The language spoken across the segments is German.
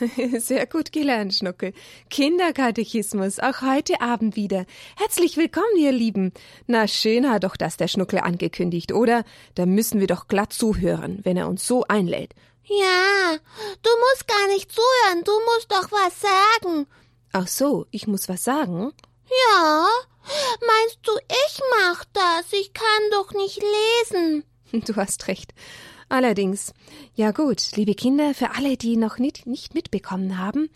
Sehr gut gelernt, Schnuckel. Kinderkatechismus, auch heute Abend wieder. Herzlich willkommen, ihr Lieben. Na, schön hat doch das der Schnuckel angekündigt, oder? Da müssen wir doch glatt zuhören, wenn er uns so einlädt. Ja, du musst gar nicht zuhören, du musst doch was sagen. Ach so, ich muss was sagen? Ja, meinst du, ich mach das? Ich kann doch nicht lesen. Du hast recht. Allerdings, ja gut, liebe Kinder, für alle, die noch nicht, nicht mitbekommen haben,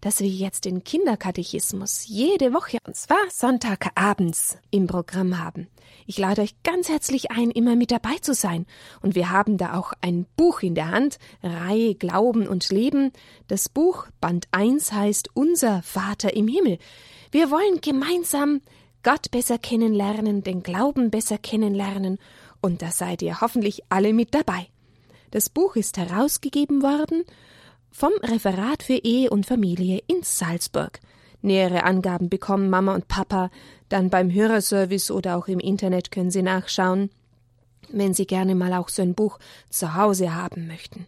dass wir jetzt den Kinderkatechismus jede Woche, und zwar Sonntagabends, im Programm haben. Ich lade euch ganz herzlich ein, immer mit dabei zu sein. Und wir haben da auch ein Buch in der Hand, Reihe Glauben und Leben. Das Buch, Band 1, heißt Unser Vater im Himmel. Wir wollen gemeinsam Gott besser kennenlernen, den Glauben besser kennenlernen. Und da seid ihr hoffentlich alle mit dabei. Das Buch ist herausgegeben worden vom Referat für Ehe und Familie in Salzburg. Nähere Angaben bekommen Mama und Papa dann beim Hörerservice oder auch im Internet können Sie nachschauen, wenn Sie gerne mal auch so ein Buch zu Hause haben möchten.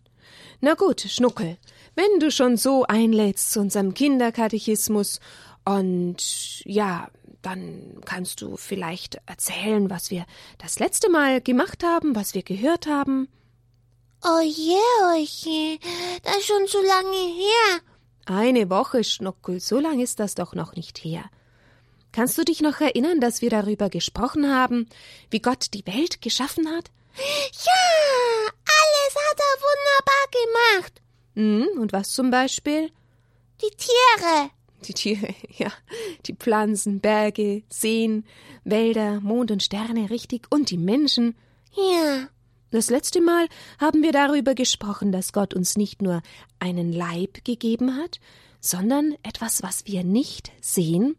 Na gut, Schnuckel, wenn du schon so einlädst zu unserem Kinderkatechismus und ja, dann kannst du vielleicht erzählen, was wir das letzte Mal gemacht haben, was wir gehört haben. Oh je, oh das ist schon so lange her. Eine Woche, Schnuckel, so lang ist das doch noch nicht her. Kannst du dich noch erinnern, dass wir darüber gesprochen haben, wie Gott die Welt geschaffen hat? Ja, alles hat er wunderbar gemacht. Hm, und was zum Beispiel? Die Tiere. Die Tiere, ja. Die Pflanzen, Berge, Seen, Wälder, Mond und Sterne, richtig. Und die Menschen. Ja. Das letzte Mal haben wir darüber gesprochen, dass Gott uns nicht nur einen Leib gegeben hat, sondern etwas, was wir nicht sehen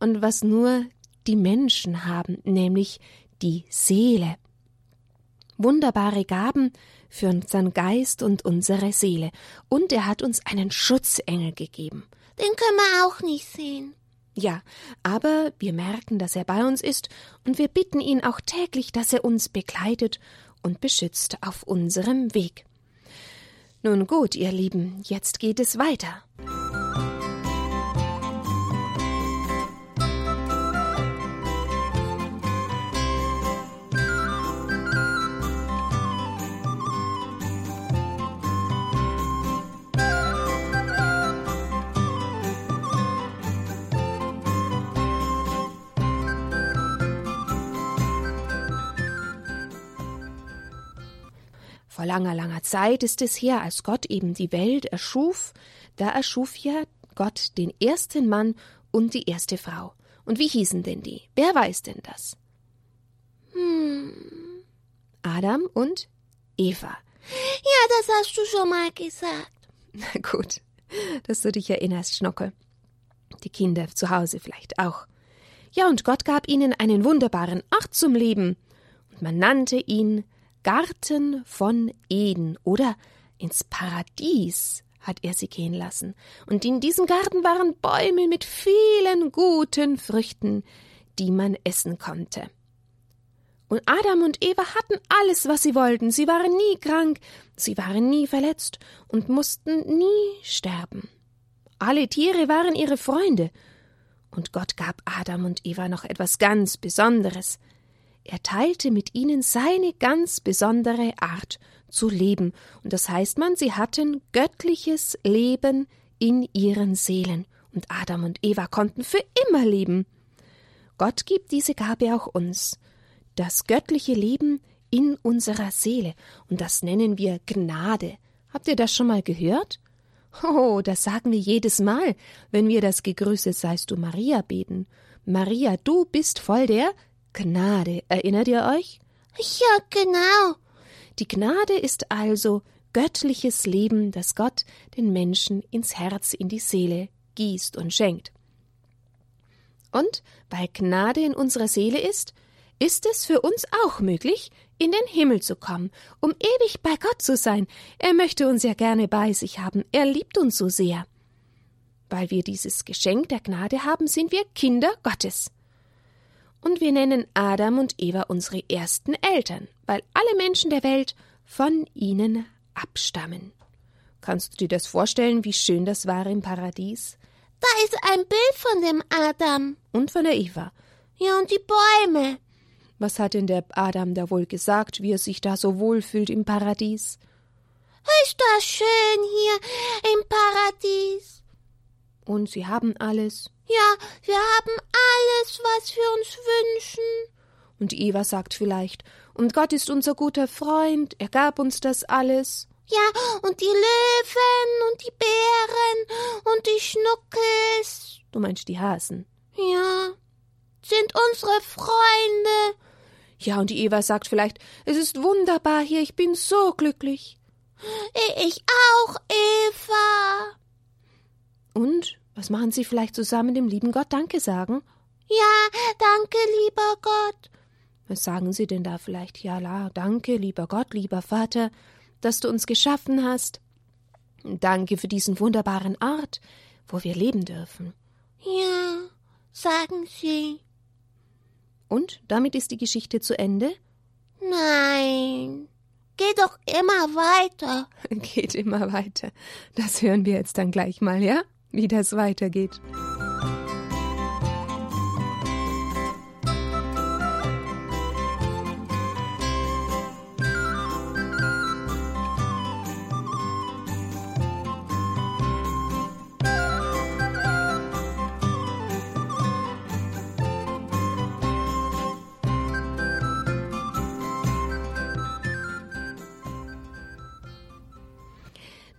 und was nur die Menschen haben, nämlich die Seele. Wunderbare Gaben für unseren Geist und unsere Seele. Und er hat uns einen Schutzengel gegeben. Den können wir auch nicht sehen. Ja, aber wir merken, dass er bei uns ist, und wir bitten ihn auch täglich, dass er uns begleitet und beschützt auf unserem Weg. Nun gut, ihr Lieben, jetzt geht es weiter. Vor langer, langer Zeit ist es her, als Gott eben die Welt erschuf, da erschuf ja Gott den ersten Mann und die erste Frau. Und wie hießen denn die? Wer weiß denn das? Hm. Adam und Eva. Ja, das hast du schon mal gesagt. Na gut, dass du dich erinnerst, Schnockel. Die Kinder zu Hause vielleicht auch. Ja, und Gott gab ihnen einen wunderbaren Ort zum Leben, und man nannte ihn Garten von Eden oder ins Paradies hat er sie gehen lassen, und in diesem Garten waren Bäume mit vielen guten Früchten, die man essen konnte. Und Adam und Eva hatten alles, was sie wollten, sie waren nie krank, sie waren nie verletzt und mussten nie sterben. Alle Tiere waren ihre Freunde, und Gott gab Adam und Eva noch etwas ganz Besonderes, er teilte mit ihnen seine ganz besondere Art zu leben, und das heißt man, sie hatten göttliches Leben in ihren Seelen, und Adam und Eva konnten für immer leben. Gott gibt diese Gabe auch uns, das göttliche Leben in unserer Seele, und das nennen wir Gnade. Habt ihr das schon mal gehört? Oh, das sagen wir jedes Mal, wenn wir das Gegrüßet seist du Maria beten. Maria, du bist voll der Gnade. Erinnert ihr euch? Ja, genau. Die Gnade ist also göttliches Leben, das Gott den Menschen ins Herz, in die Seele gießt und schenkt. Und weil Gnade in unserer Seele ist, ist es für uns auch möglich, in den Himmel zu kommen, um ewig bei Gott zu sein. Er möchte uns ja gerne bei sich haben, er liebt uns so sehr. Weil wir dieses Geschenk der Gnade haben, sind wir Kinder Gottes und wir nennen Adam und Eva unsere ersten Eltern, weil alle Menschen der Welt von ihnen abstammen. Kannst du dir das vorstellen, wie schön das war im Paradies? Da ist ein Bild von dem Adam. Und von der Eva. Ja, und die Bäume. Was hat denn der Adam da wohl gesagt, wie er sich da so wohlfühlt im Paradies? Ist das schön hier im Paradies. Und sie haben alles. Ja, wir haben alles, was wir uns wünschen. Und Eva sagt vielleicht, und Gott ist unser guter Freund, er gab uns das alles. Ja, und die Löwen und die Bären und die Schnuckels. Du meinst die Hasen? Ja, sind unsere Freunde. Ja, und die Eva sagt vielleicht, es ist wunderbar hier, ich bin so glücklich. Ich auch, Eva. Und was machen Sie vielleicht zusammen dem lieben Gott Danke sagen? Ja, danke, lieber Gott. Was sagen Sie denn da vielleicht? Ja, la, danke, lieber Gott, lieber Vater, dass du uns geschaffen hast. Danke für diesen wunderbaren Ort, wo wir leben dürfen. Ja, sagen Sie. Und damit ist die Geschichte zu Ende? Nein. Geh doch immer weiter. Geht immer weiter. Das hören wir jetzt dann gleich mal, ja? Wie das weitergeht.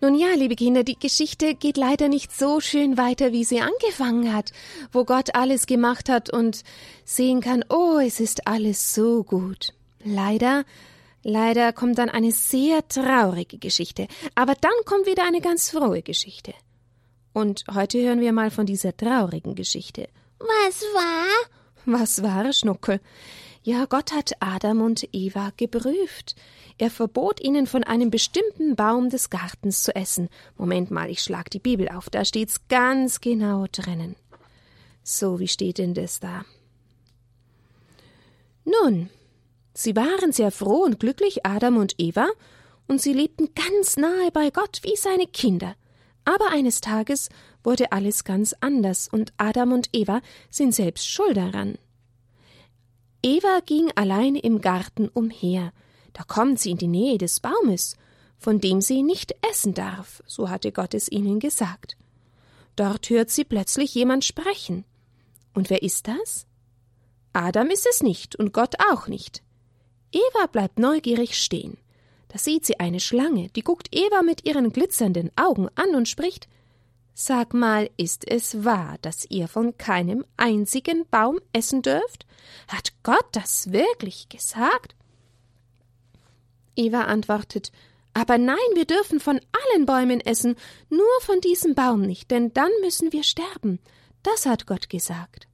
Nun ja, liebe Kinder, die Geschichte geht leider nicht so schön weiter, wie sie angefangen hat, wo Gott alles gemacht hat und sehen kann, oh, es ist alles so gut. Leider, leider kommt dann eine sehr traurige Geschichte, aber dann kommt wieder eine ganz frohe Geschichte. Und heute hören wir mal von dieser traurigen Geschichte. Was war? Was war, Schnuckel? Ja, Gott hat Adam und Eva geprüft. Er verbot ihnen von einem bestimmten Baum des Gartens zu essen. Moment mal, ich schlag die Bibel auf, da steht's ganz genau drinnen. So, wie steht denn das da? Nun, sie waren sehr froh und glücklich, Adam und Eva, und sie lebten ganz nahe bei Gott wie seine Kinder. Aber eines Tages wurde alles ganz anders, und Adam und Eva sind selbst schuld daran. Eva ging allein im Garten umher. Da kommt sie in die Nähe des Baumes, von dem sie nicht essen darf, so hatte Gott es ihnen gesagt. Dort hört sie plötzlich jemand sprechen. Und wer ist das? Adam ist es nicht und Gott auch nicht. Eva bleibt neugierig stehen. Da sieht sie eine Schlange, die guckt Eva mit ihren glitzernden Augen an und spricht Sag mal, ist es wahr, dass ihr von keinem einzigen Baum essen dürft? Hat Gott das wirklich gesagt? Eva antwortet Aber nein, wir dürfen von allen Bäumen essen, nur von diesem Baum nicht, denn dann müssen wir sterben. Das hat Gott gesagt.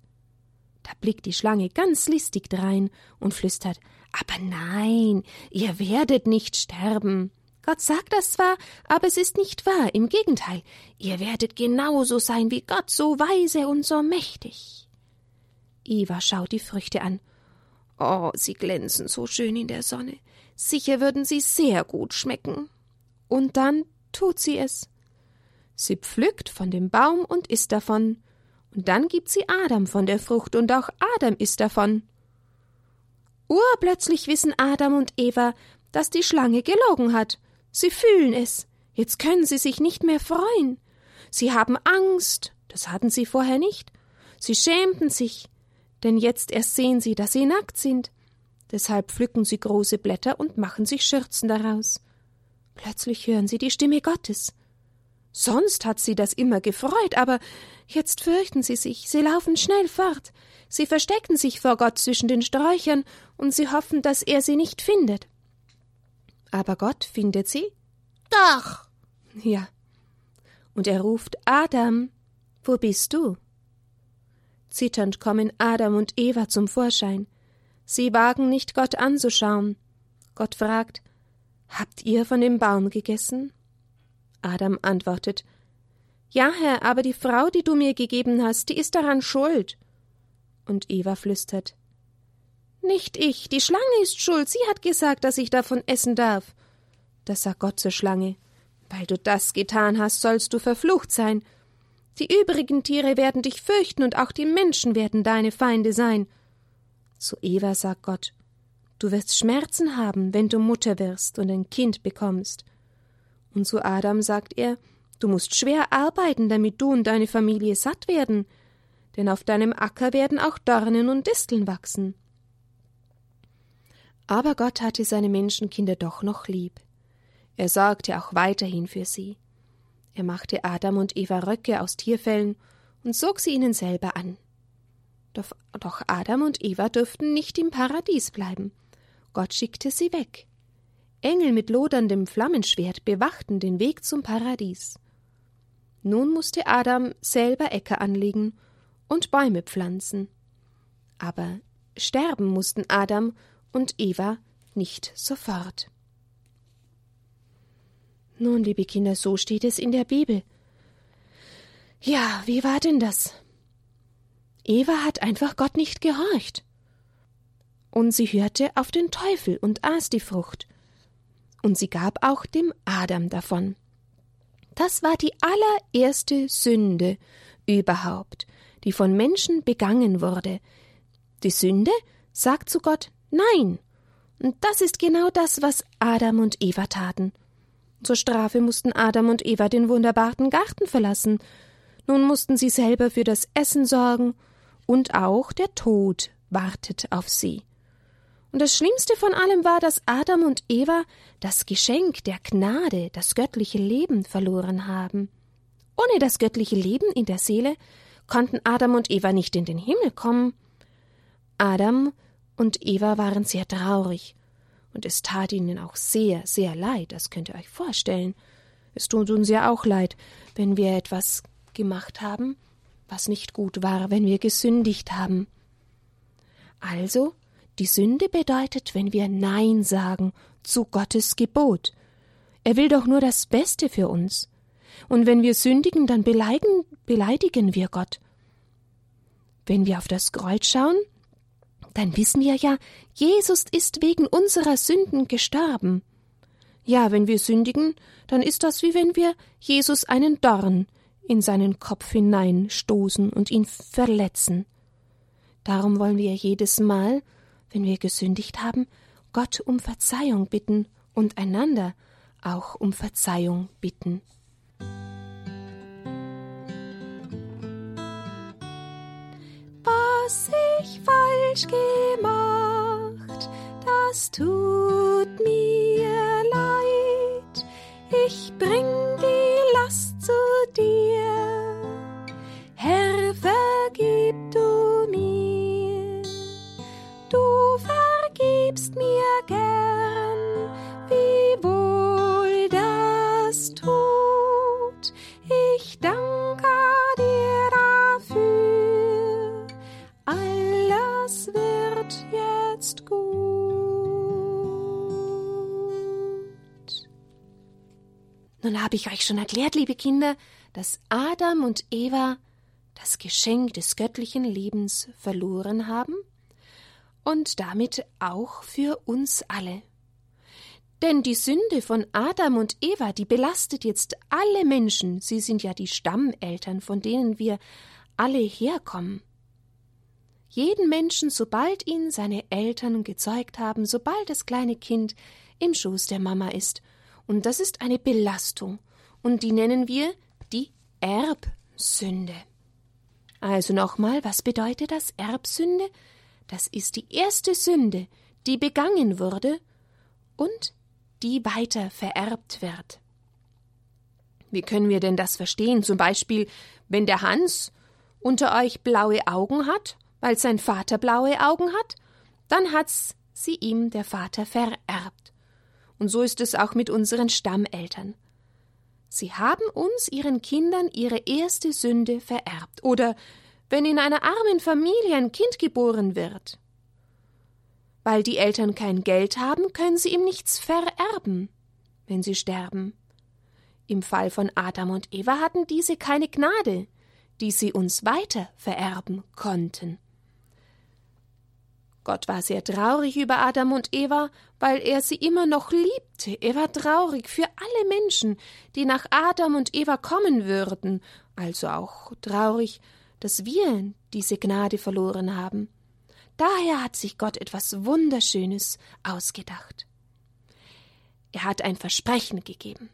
Da blickt die Schlange ganz listig drein und flüstert Aber nein, ihr werdet nicht sterben. Gott sagt das zwar, aber es ist nicht wahr, im Gegenteil, ihr werdet genauso sein wie Gott, so weise und so mächtig. Eva schaut die Früchte an. Oh, sie glänzen so schön in der Sonne. Sicher würden sie sehr gut schmecken. Und dann tut sie es. Sie pflückt von dem Baum und isst davon. Und dann gibt sie Adam von der Frucht, und auch Adam isst davon. Urplötzlich wissen Adam und Eva, dass die Schlange gelogen hat. Sie fühlen es. Jetzt können sie sich nicht mehr freuen. Sie haben Angst. Das hatten sie vorher nicht. Sie schämten sich. Denn jetzt erst sehen sie, dass sie nackt sind. Deshalb pflücken sie große Blätter und machen sich Schürzen daraus. Plötzlich hören sie die Stimme Gottes. Sonst hat sie das immer gefreut, aber jetzt fürchten sie sich, sie laufen schnell fort, sie verstecken sich vor Gott zwischen den Sträuchern und sie hoffen, dass er sie nicht findet. Aber Gott findet sie? Doch. Ja. Und er ruft Adam, wo bist du? Zitternd kommen Adam und Eva zum Vorschein. Sie wagen nicht, Gott anzuschauen. Gott fragt, Habt ihr von dem Baum gegessen? Adam antwortet, Ja, Herr, aber die Frau, die du mir gegeben hast, die ist daran schuld. Und Eva flüstert, nicht ich, die Schlange ist schuld, sie hat gesagt, dass ich davon essen darf. Das sagt Gott zur Schlange. Weil du das getan hast, sollst du verflucht sein. Die übrigen Tiere werden dich fürchten und auch die Menschen werden deine Feinde sein. Zu Eva sagt Gott, du wirst Schmerzen haben, wenn du Mutter wirst und ein Kind bekommst. Und zu Adam sagt er, du musst schwer arbeiten, damit du und deine Familie satt werden, denn auf deinem Acker werden auch Dornen und Disteln wachsen. Aber Gott hatte seine Menschenkinder doch noch lieb. Er sorgte auch weiterhin für sie. Er machte Adam und Eva Röcke aus Tierfellen und zog sie ihnen selber an. Doch, doch Adam und Eva durften nicht im Paradies bleiben. Gott schickte sie weg. Engel mit loderndem Flammenschwert bewachten den Weg zum Paradies. Nun musste Adam selber Äcker anlegen und Bäume pflanzen. Aber sterben mussten Adam und Eva nicht sofort. Nun, liebe Kinder, so steht es in der Bibel. Ja, wie war denn das? Eva hat einfach Gott nicht gehorcht. Und sie hörte auf den Teufel und aß die Frucht. Und sie gab auch dem Adam davon. Das war die allererste Sünde überhaupt, die von Menschen begangen wurde. Die Sünde sagt zu Gott Nein. Und das ist genau das, was Adam und Eva taten. Zur Strafe mussten Adam und Eva den wunderbaren Garten verlassen. Nun mussten sie selber für das Essen sorgen, und auch der Tod wartet auf sie. Und das Schlimmste von allem war, dass Adam und Eva das Geschenk der Gnade, das göttliche Leben verloren haben. Ohne das göttliche Leben in der Seele konnten Adam und Eva nicht in den Himmel kommen. Adam und Eva waren sehr traurig und es tat ihnen auch sehr, sehr leid, das könnt ihr euch vorstellen. Es tut uns ja auch leid, wenn wir etwas gemacht haben, was nicht gut war, wenn wir gesündigt haben. Also, die Sünde bedeutet, wenn wir Nein sagen zu Gottes Gebot. Er will doch nur das Beste für uns. Und wenn wir sündigen, dann beleidigen, beleidigen wir Gott. Wenn wir auf das Kreuz schauen, dann wissen wir ja, Jesus ist wegen unserer Sünden gestorben. Ja, wenn wir sündigen, dann ist das wie wenn wir Jesus einen Dorn in seinen Kopf hineinstoßen und ihn verletzen. Darum wollen wir jedes Mal, wenn wir gesündigt haben, Gott um Verzeihung bitten und einander auch um Verzeihung bitten. Was ich falsch gemacht, das tut mir leid. Ich bring die Last zu dir. Herr, vergib du mir. Du vergibst mir gern, jetzt gut. Nun habe ich euch schon erklärt, liebe Kinder, dass Adam und Eva das Geschenk des göttlichen Lebens verloren haben und damit auch für uns alle. Denn die Sünde von Adam und Eva, die belastet jetzt alle Menschen, sie sind ja die Stammeltern, von denen wir alle herkommen. Jeden Menschen, sobald ihn seine Eltern gezeugt haben, sobald das kleine Kind im Schoß der Mama ist. Und das ist eine Belastung, und die nennen wir die Erbsünde. Also nochmal, was bedeutet das Erbsünde? Das ist die erste Sünde, die begangen wurde und die weiter vererbt wird. Wie können wir denn das verstehen? Zum Beispiel, wenn der Hans unter euch blaue Augen hat, weil sein Vater blaue Augen hat, dann hat's sie ihm der Vater vererbt. Und so ist es auch mit unseren Stammeltern. Sie haben uns, ihren Kindern, ihre erste Sünde vererbt. Oder wenn in einer armen Familie ein Kind geboren wird. Weil die Eltern kein Geld haben, können sie ihm nichts vererben, wenn sie sterben. Im Fall von Adam und Eva hatten diese keine Gnade, die sie uns weiter vererben konnten. Gott war sehr traurig über Adam und Eva, weil er sie immer noch liebte. Er war traurig für alle Menschen, die nach Adam und Eva kommen würden, also auch traurig, dass wir diese Gnade verloren haben. Daher hat sich Gott etwas Wunderschönes ausgedacht. Er hat ein Versprechen gegeben.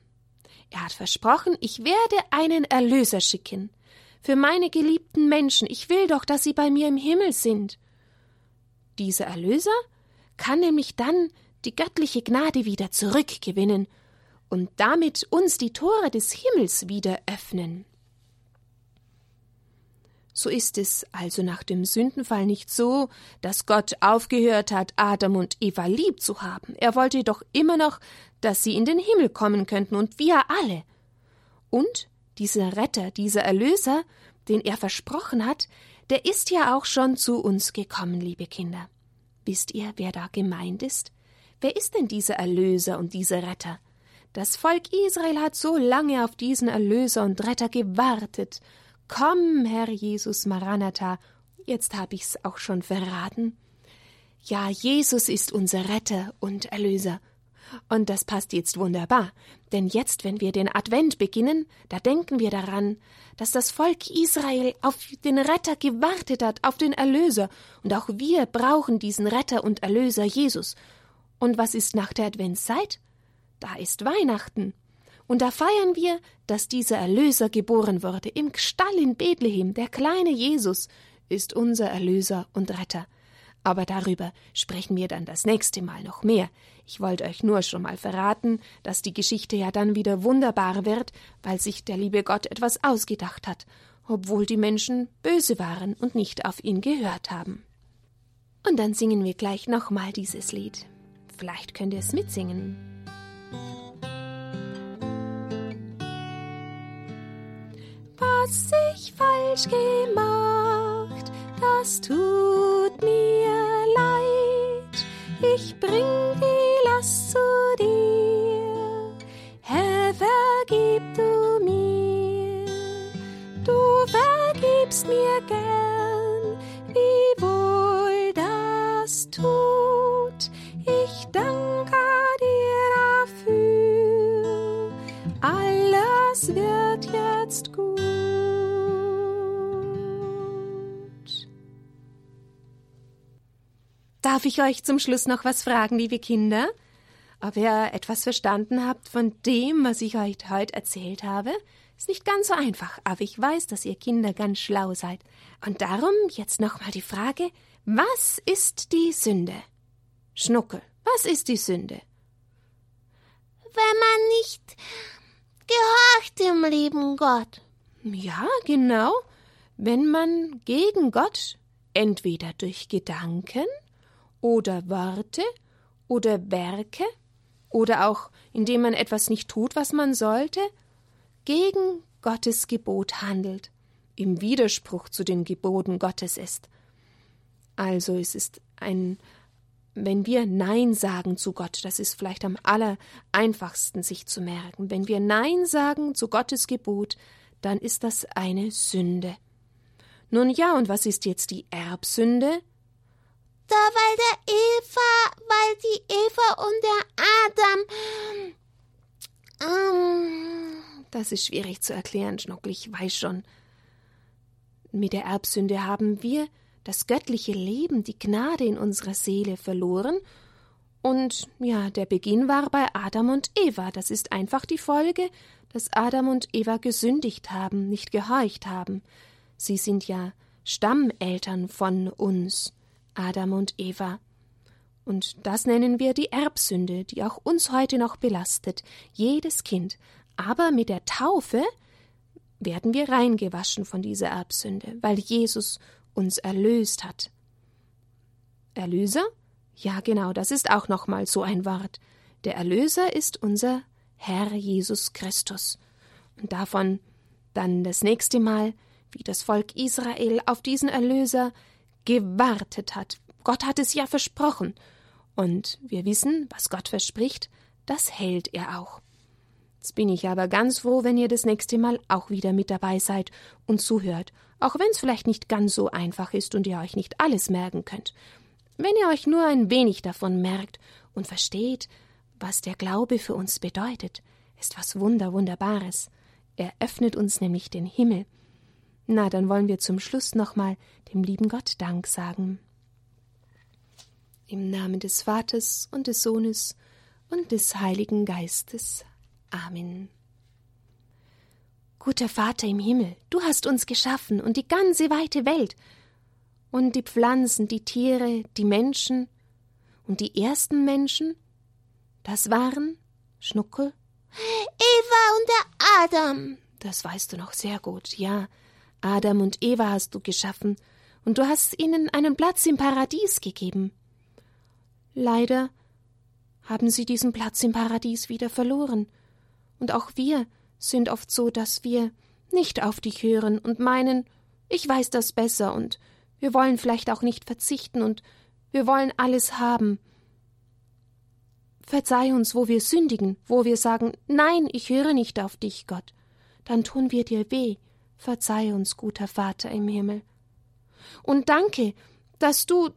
Er hat versprochen, ich werde einen Erlöser schicken. Für meine geliebten Menschen, ich will doch, dass sie bei mir im Himmel sind. Dieser Erlöser kann nämlich dann die göttliche Gnade wieder zurückgewinnen und damit uns die Tore des Himmels wieder öffnen. So ist es also nach dem Sündenfall nicht so, dass Gott aufgehört hat, Adam und Eva lieb zu haben. Er wollte doch immer noch, dass sie in den Himmel kommen könnten und wir alle. Und dieser Retter, dieser Erlöser, den er versprochen hat, der ist ja auch schon zu uns gekommen, liebe Kinder. Wisst ihr, wer da gemeint ist? Wer ist denn dieser Erlöser und dieser Retter? Das Volk Israel hat so lange auf diesen Erlöser und Retter gewartet. Komm, Herr Jesus Maranatha, jetzt hab ich's auch schon verraten. Ja, Jesus ist unser Retter und Erlöser. Und das passt jetzt wunderbar, denn jetzt, wenn wir den Advent beginnen, da denken wir daran, dass das Volk Israel auf den Retter gewartet hat, auf den Erlöser, und auch wir brauchen diesen Retter und Erlöser Jesus. Und was ist nach der Adventszeit? Da ist Weihnachten. Und da feiern wir, dass dieser Erlöser geboren wurde. Im Stall in Bethlehem, der kleine Jesus, ist unser Erlöser und Retter. Aber darüber sprechen wir dann das nächste Mal noch mehr. Ich wollte euch nur schon mal verraten, dass die Geschichte ja dann wieder wunderbar wird, weil sich der liebe Gott etwas ausgedacht hat, obwohl die Menschen böse waren und nicht auf ihn gehört haben. Und dann singen wir gleich nochmal dieses Lied. Vielleicht könnt ihr es mitsingen. Was ich falsch gemacht, das tut mir leid. Ich bring die Last zu dir, Herr, vergib du mir. Du vergibst mir gern, Darf ich euch zum Schluss noch was fragen, liebe Kinder? Ob ihr etwas verstanden habt von dem, was ich euch heute erzählt habe? Ist nicht ganz so einfach, aber ich weiß, dass ihr Kinder ganz schlau seid. Und darum jetzt nochmal die Frage, was ist die Sünde? Schnuckel, was ist die Sünde? Wenn man nicht gehorcht im lieben Gott. Ja, genau. Wenn man gegen Gott entweder durch Gedanken oder Worte oder Werke oder auch indem man etwas nicht tut, was man sollte, gegen Gottes Gebot handelt, im Widerspruch zu den Geboten Gottes ist. Also es ist ein wenn wir Nein sagen zu Gott, das ist vielleicht am aller einfachsten sich zu merken, wenn wir Nein sagen zu Gottes Gebot, dann ist das eine Sünde. Nun ja, und was ist jetzt die Erbsünde? Da, weil der Eva, weil die Eva und der Adam. Ähm, das ist schwierig zu erklären, Schnuckel, ich weiß schon. Mit der Erbsünde haben wir das göttliche Leben, die Gnade in unserer Seele verloren. Und ja, der Beginn war bei Adam und Eva. Das ist einfach die Folge, dass Adam und Eva gesündigt haben, nicht gehorcht haben. Sie sind ja Stammeltern von uns. Adam und Eva. Und das nennen wir die Erbsünde, die auch uns heute noch belastet, jedes Kind. Aber mit der Taufe werden wir reingewaschen von dieser Erbsünde, weil Jesus uns erlöst hat. Erlöser? Ja, genau, das ist auch nochmal so ein Wort. Der Erlöser ist unser Herr Jesus Christus. Und davon dann das nächste Mal, wie das Volk Israel auf diesen Erlöser gewartet hat. Gott hat es ja versprochen. Und wir wissen, was Gott verspricht, das hält er auch. Jetzt bin ich aber ganz froh, wenn ihr das nächste Mal auch wieder mit dabei seid und zuhört, auch wenn es vielleicht nicht ganz so einfach ist und ihr euch nicht alles merken könnt. Wenn ihr euch nur ein wenig davon merkt und versteht, was der Glaube für uns bedeutet, ist was Wunder, Wunderbares. Er öffnet uns nämlich den Himmel. Na, dann wollen wir zum Schluss nochmal dem lieben Gott Dank sagen. Im Namen des Vaters und des Sohnes und des Heiligen Geistes. Amen. Guter Vater im Himmel, du hast uns geschaffen und die ganze weite Welt und die Pflanzen, die Tiere, die Menschen und die ersten Menschen, das waren Schnuckel, Eva und der Adam. Das weißt du noch sehr gut, ja. Adam und Eva hast du geschaffen, und du hast ihnen einen Platz im Paradies gegeben. Leider haben sie diesen Platz im Paradies wieder verloren, und auch wir sind oft so, dass wir nicht auf dich hören und meinen, ich weiß das besser, und wir wollen vielleicht auch nicht verzichten, und wir wollen alles haben, Verzeih uns, wo wir sündigen, wo wir sagen, nein, ich höre nicht auf dich, Gott. Dann tun wir dir weh. Verzeih uns, guter Vater im Himmel. Und danke, dass du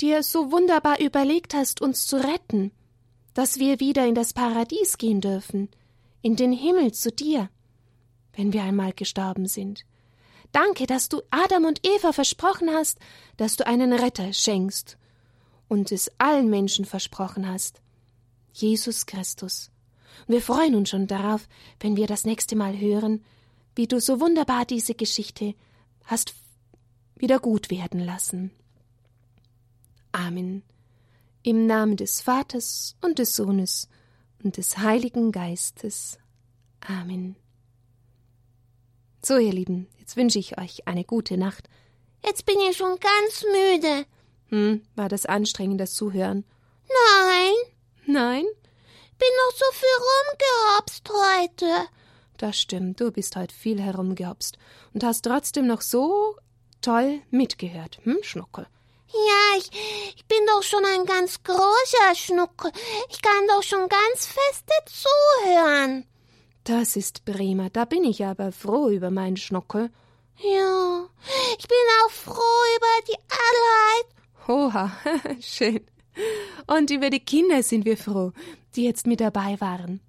dir so wunderbar überlegt hast, uns zu retten, dass wir wieder in das Paradies gehen dürfen, in den Himmel zu dir, wenn wir einmal gestorben sind. Danke, dass du Adam und Eva versprochen hast, dass du einen Retter schenkst und es allen Menschen versprochen hast. Jesus Christus. Wir freuen uns schon darauf, wenn wir das nächste Mal hören, wie du so wunderbar diese Geschichte hast wieder gut werden lassen. Amen. Im Namen des Vaters und des Sohnes und des Heiligen Geistes. Amen. So, ihr Lieben, jetzt wünsche ich euch eine gute Nacht. Jetzt bin ich schon ganz müde. Hm, war das anstrengend, das Zuhören? Nein. Nein? Bin noch so viel rumgehopst heute. Das stimmt, du bist heute viel herumgehopst und hast trotzdem noch so toll mitgehört, hm, Schnuckel? Ja, ich, ich bin doch schon ein ganz großer Schnuckel. Ich kann doch schon ganz feste zuhören. Das ist prima, da bin ich aber froh über meinen Schnuckel. Ja, ich bin auch froh über die Allheit. Oha, schön. Und über die Kinder sind wir froh, die jetzt mit dabei waren.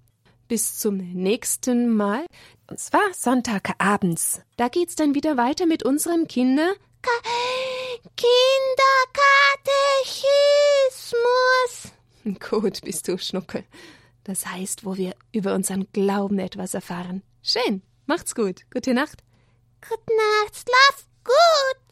Bis zum nächsten Mal. Und zwar Sonntagabends. Da geht's dann wieder weiter mit unserem Kinder. Ka Kinderkatechismus. Gut, bist du, Schnuckel. Das heißt, wo wir über unseren Glauben etwas erfahren. Schön. Macht's gut. Gute Nacht. Gute Nacht. Schlaf gut.